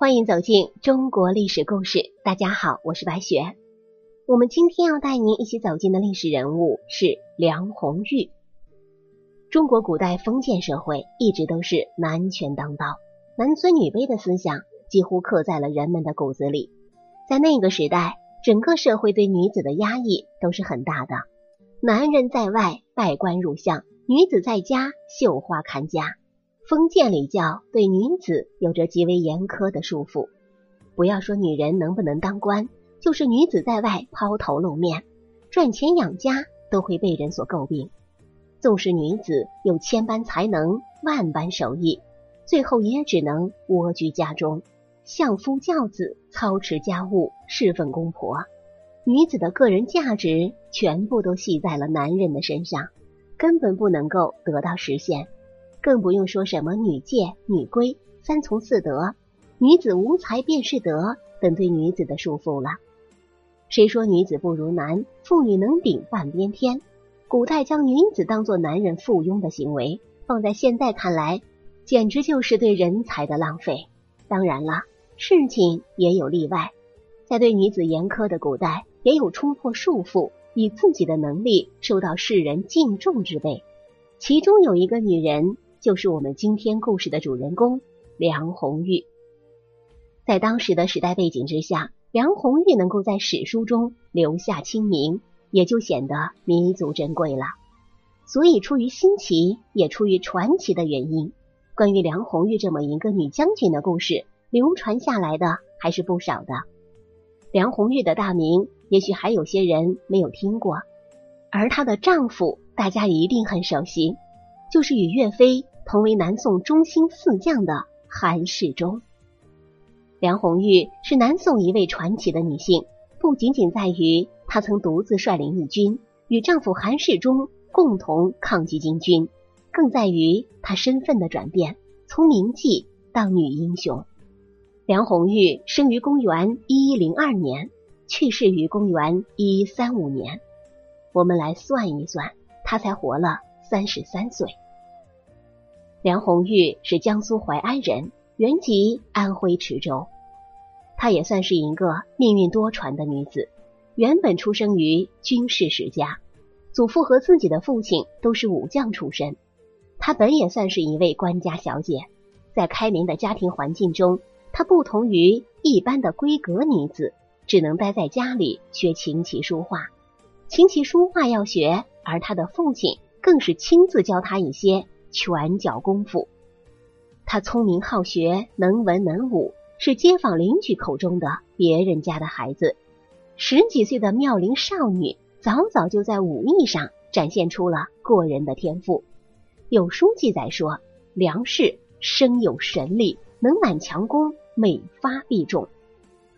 欢迎走进中国历史故事。大家好，我是白雪。我们今天要带您一起走进的历史人物是梁红玉。中国古代封建社会一直都是男权当道，男尊女卑的思想几乎刻在了人们的骨子里。在那个时代，整个社会对女子的压抑都是很大的。男人在外拜官入相，女子在家绣花看家。封建礼教对女子有着极为严苛的束缚，不要说女人能不能当官，就是女子在外抛头露面、赚钱养家，都会被人所诟病。纵使女子有千般才能、万般手艺，最后也只能蜗居家中，相夫教子、操持家务、侍奉公婆。女子的个人价值全部都系在了男人的身上，根本不能够得到实现。更不用说什么女戒、女规、三从四德、女子无才便是德等对女子的束缚了。谁说女子不如男？妇女能顶半边天。古代将女子当做男人附庸的行为，放在现在看来，简直就是对人才的浪费。当然了，事情也有例外，在对女子严苛的古代，也有冲破束缚，以自己的能力受到世人敬重之辈。其中有一个女人。就是我们今天故事的主人公梁红玉。在当时的时代背景之下，梁红玉能够在史书中留下清名，也就显得弥足珍贵了。所以，出于新奇，也出于传奇的原因，关于梁红玉这么一个女将军的故事，流传下来的还是不少的。梁红玉的大名，也许还有些人没有听过，而她的丈夫，大家一定很熟悉，就是与岳飞。同为南宋中兴四将的韩世忠，梁红玉是南宋一位传奇的女性，不仅仅在于她曾独自率领义军与丈夫韩世忠共同抗击金军，更在于她身份的转变，从名妓到女英雄。梁红玉生于公元一一零二年，去世于公元一一三五年。我们来算一算，她才活了三十三岁。梁红玉是江苏淮安人，原籍安徽池州。她也算是一个命运多舛的女子。原本出生于军事世家，祖父和自己的父亲都是武将出身。她本也算是一位官家小姐，在开明的家庭环境中，她不同于一般的闺阁女子，只能待在家里学琴棋书画。琴棋书画要学，而她的父亲更是亲自教她一些。拳脚功夫，他聪明好学，能文能武，是街坊邻居口中的别人家的孩子。十几岁的妙龄少女，早早就在武艺上展现出了过人的天赋。有书记载说，梁氏生有神力，能满强弓，每发必中。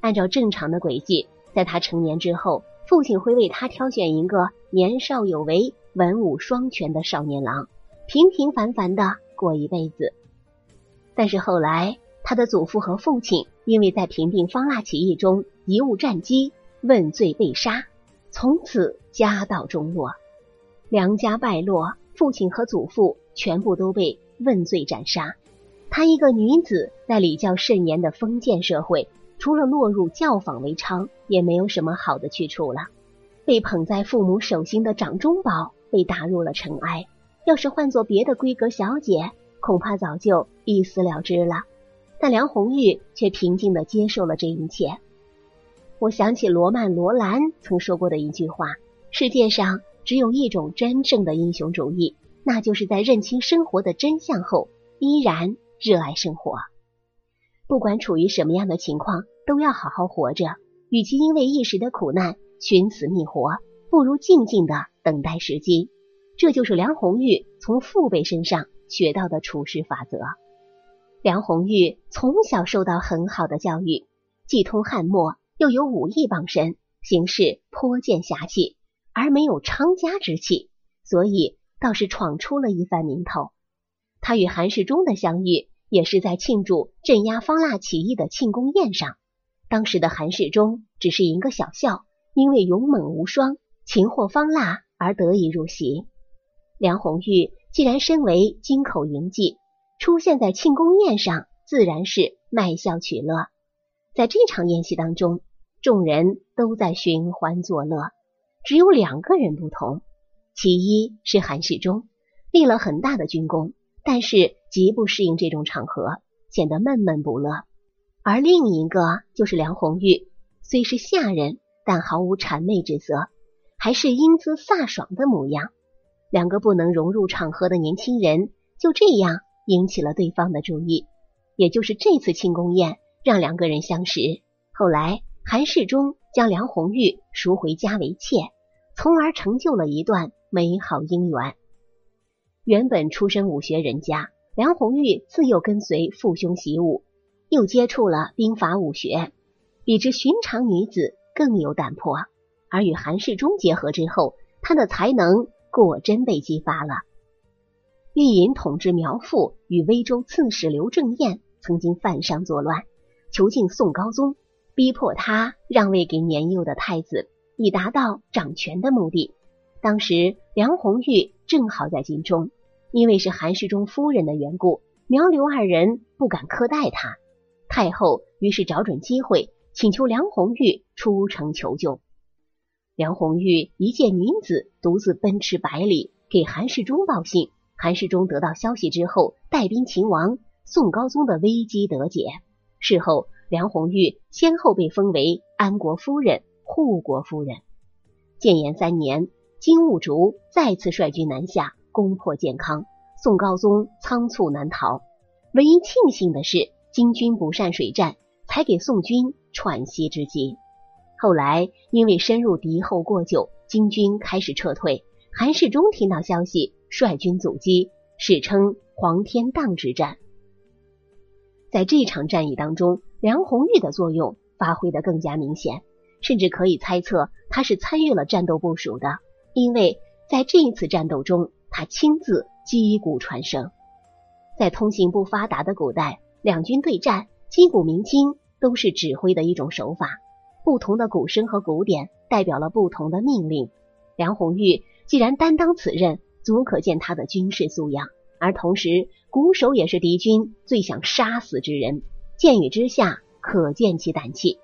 按照正常的轨迹，在他成年之后，父亲会为他挑选一个年少有为、文武双全的少年郎。平平凡凡的过一辈子，但是后来他的祖父和父亲因为在平定方腊起义中贻误战机，问罪被杀，从此家道中落，梁家败落，父亲和祖父全部都被问罪斩杀。她一个女子在礼教甚严的封建社会，除了落入教坊为娼，也没有什么好的去处了。被捧在父母手心的掌中宝被打入了尘埃。要是换做别的闺阁小姐，恐怕早就一死了之了。但梁红玉却平静的接受了这一切。我想起罗曼·罗兰曾说过的一句话：世界上只有一种真正的英雄主义，那就是在认清生活的真相后，依然热爱生活。不管处于什么样的情况，都要好好活着。与其因为一时的苦难寻死觅活，不如静静的等待时机。这就是梁红玉从父辈身上学到的处事法则。梁红玉从小受到很好的教育，既通汉墨，又有武艺傍身，行事颇见侠气，而没有昌家之气，所以倒是闯出了一番名头。他与韩世忠的相遇，也是在庆祝镇压方腊起义的庆功宴上。当时的韩世忠只是一个小校，因为勇猛无双，擒获方腊而得以入席。梁红玉既然身为京口营妓，出现在庆功宴上，自然是卖笑取乐。在这场宴席当中，众人都在寻欢作乐，只有两个人不同。其一是韩世忠，立了很大的军功，但是极不适应这种场合，显得闷闷不乐；而另一个就是梁红玉，虽是下人，但毫无谄媚之色，还是英姿飒爽的模样。两个不能融入场合的年轻人就这样引起了对方的注意。也就是这次庆功宴让两个人相识，后来韩世忠将梁红玉赎回家为妾，从而成就了一段。美好姻缘。原本出身武学人家，梁红玉自幼跟随父兄习武，又接触了兵法武学，比之寻常女子更有胆魄。而与韩世忠结合之后，她的才能果真被激发了。玉隐统治苗阜，与威州刺史刘正彦曾经犯上作乱，囚禁宋高宗，逼迫他让位给年幼的太子，以达到掌权的目的。当时梁红玉正好在京中，因为是韩世忠夫人的缘故，苗刘二人不敢苛待他。太后于是找准机会，请求梁红玉出城求救。梁红玉一介女子，独自奔驰百里给韩世忠报信。韩世忠得到消息之后，带兵擒王，宋高宗的危机得解。事后，梁红玉先后被封为安国夫人、护国夫人。建炎三年。金兀术再次率军南下，攻破建康。宋高宗仓促南逃。唯一庆幸的是，金军不善水战，才给宋军喘息之机。后来因为深入敌后过久，金军开始撤退。韩世忠听到消息，率军阻击，史称黄天荡之战。在这场战役当中，梁红玉的作用发挥的更加明显，甚至可以猜测他是参与了战斗部署的。因为在这一次战斗中，他亲自击鼓传声。在通信不发达的古代，两军对战，击鼓鸣金都是指挥的一种手法。不同的鼓声和鼓点代表了不同的命令。梁红玉既然担当此任，足可见他的军事素养。而同时，鼓手也是敌军最想杀死之人。箭雨之下，可见其胆气。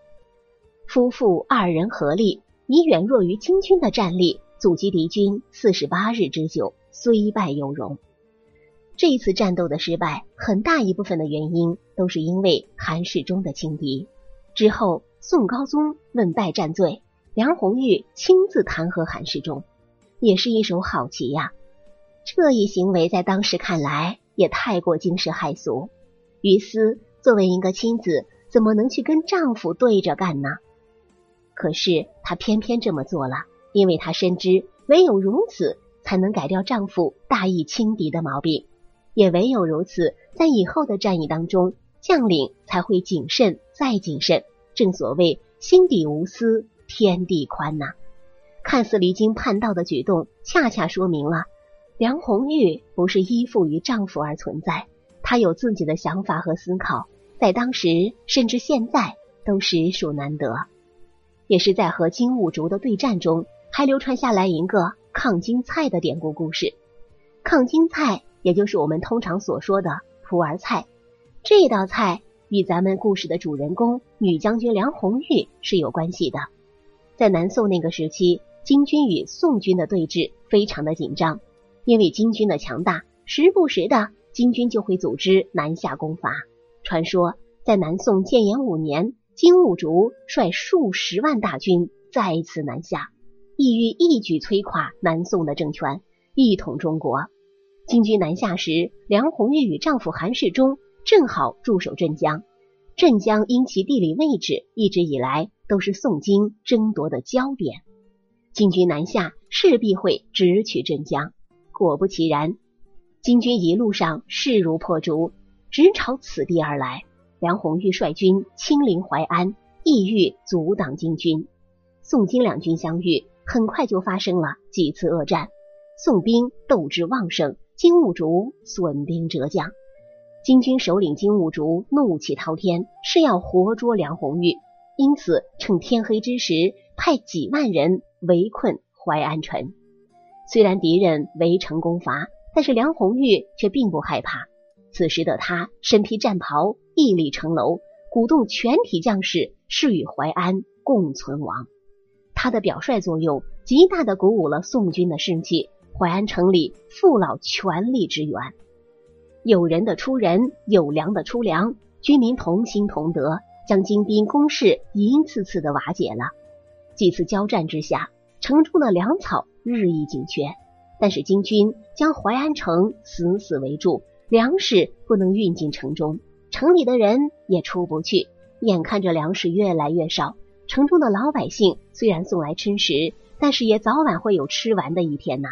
夫妇二人合力，以远弱于金军的战力。阻击敌军四十八日之久，虽败犹荣。这一次战斗的失败，很大一部分的原因都是因为韩世忠的轻敌。之后，宋高宗问败战罪，梁红玉亲自弹劾韩世忠，也是一手好棋呀。这一行为在当时看来也太过惊世骇俗。于私作为一个妻子，怎么能去跟丈夫对着干呢？可是她偏偏这么做了。因为她深知，唯有如此，才能改掉丈夫大意轻敌的毛病；也唯有如此，在以后的战役当中，将领才会谨慎再谨慎。正所谓心底无私，天地宽呐。看似离经叛道的举动，恰恰说明了梁红玉不是依附于丈夫而存在，她有自己的想法和思考，在当时甚至现在都实属难得。也是在和金兀术的对战中。还流传下来一个抗金菜的典故故事。抗金菜也就是我们通常所说的普洱菜。这道菜与咱们故事的主人公女将军梁红玉是有关系的。在南宋那个时期，金军与宋军的对峙非常的紧张，因为金军的强大，时不时的金军就会组织南下攻伐。传说在南宋建炎五年，金兀术率数十万大军再次南下。意欲一举摧垮南宋的政权，一统中国。金军南下时，梁红玉与丈夫韩世忠正好驻守镇江。镇江因其地理位置，一直以来都是宋金争夺的焦点。金军南下，势必会直取镇江。果不其然，金军一路上势如破竹，直朝此地而来。梁红玉率军亲临淮安，意欲阻挡金军。宋金两军相遇。很快就发生了几次恶战，宋兵斗志旺盛，金兀术损兵折将。金军首领金兀术怒气滔天，是要活捉梁红玉，因此趁天黑之时，派几万人围困淮安城。虽然敌人围城攻伐，但是梁红玉却并不害怕。此时的他身披战袍，屹立城楼，鼓动全体将士誓与淮安共存亡。他的表率作用，极大的鼓舞了宋军的士气。淮安城里父老全力支援，有人的出人，有粮的出粮，军民同心同德，将金兵攻势一次次的瓦解了。几次交战之下，城中的粮草日益紧缺，但是金军将淮安城死死围住，粮食不能运进城中，城里的人也出不去。眼看着粮食越来越少，城中的老百姓虽然送来吃食，但是也早晚会有吃完的一天呐。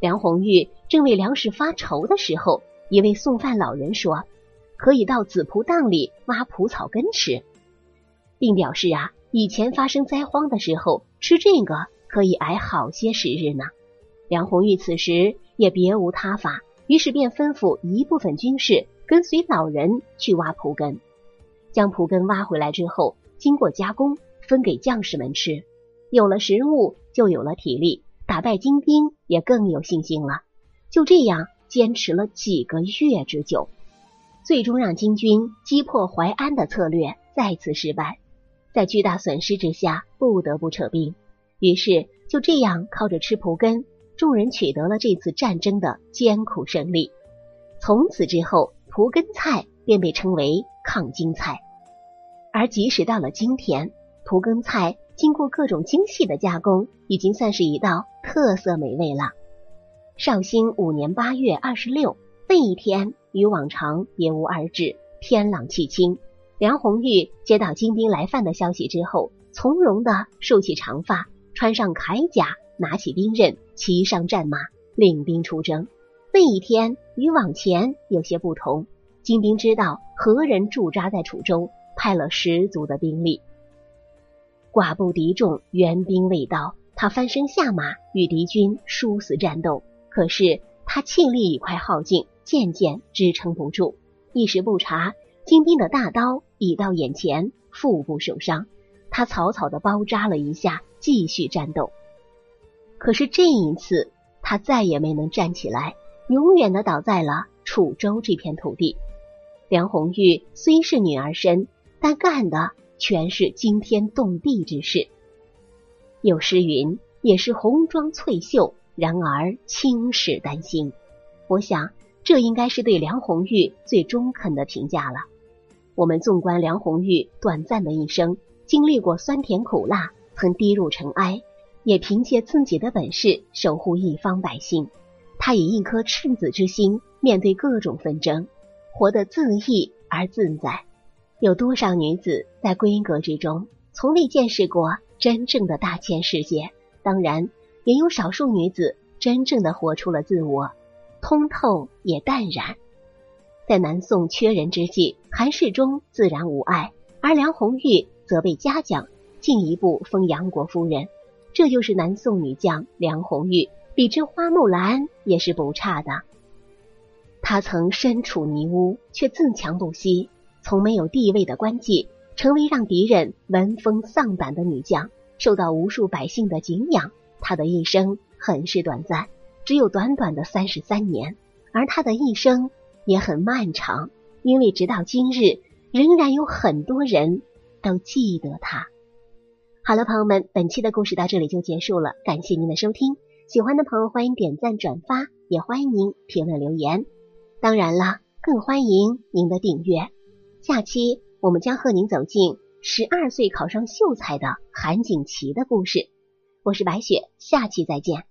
梁红玉正为粮食发愁的时候，一位送饭老人说：“可以到紫蒲荡里挖蒲草根吃，并表示啊，以前发生灾荒的时候吃这个可以挨好些时日呢。”梁红玉此时也别无他法，于是便吩咐一部分军士跟随老人去挖蒲根，将蒲根挖回来之后，经过加工，分给将士们吃。有了食物，就有了体力。打败金兵也更有信心了。就这样坚持了几个月之久，最终让金军击破淮安的策略再次失败，在巨大损失之下不得不撤兵。于是就这样靠着吃蒲根，众人取得了这次战争的艰苦胜利。从此之后，蒲根菜便被称为抗金菜。而即使到了今天，蒲根菜。经过各种精细的加工，已经算是一道特色美味了。绍兴五年八月二十六那一天，与往常别无二致，天朗气清。梁红玉接到金兵来犯的消息之后，从容的竖起长发，穿上铠甲，拿起兵刃，骑上战马，领兵出征。那一天与往前有些不同，金兵知道何人驻扎在楚州，派了十足的兵力。寡不敌众，援兵未到，他翻身下马与敌军殊死战斗。可是他气力已快耗尽，渐渐支撑不住。一时不察，金兵的大刀已到眼前，腹部受伤。他草草的包扎了一下，继续战斗。可是这一次，他再也没能站起来，永远的倒在了楚州这片土地。梁红玉虽是女儿身，但干的。全是惊天动地之事。有诗云：“也是红妆翠袖，然而青史丹心。”我想，这应该是对梁红玉最中肯的评价了。我们纵观梁红玉短暂的一生，经历过酸甜苦辣，曾低入尘埃，也凭借自己的本事守护一方百姓。她以一颗赤子之心面对各种纷争，活得恣意而自在。有多少女子在闺阁之中从未见识过真正的大千世界？当然，也有少数女子真正的活出了自我，通透也淡然。在南宋缺人之际，韩世忠自然无碍，而梁红玉则被嘉奖，进一步封杨国夫人。这就是南宋女将梁红玉，比之花木兰也是不差的。她曾身处泥污，却自强不息。从没有地位的官妓，成为让敌人闻风丧胆的女将，受到无数百姓的敬仰。他的一生很是短暂，只有短短的三十三年，而他的一生也很漫长，因为直到今日，仍然有很多人都记得他。好了，朋友们，本期的故事到这里就结束了，感谢您的收听。喜欢的朋友欢迎点赞转发，也欢迎您评论留言。当然了，更欢迎您的订阅。下期我们将和您走进十二岁考上秀才的韩景琦的故事。我是白雪，下期再见。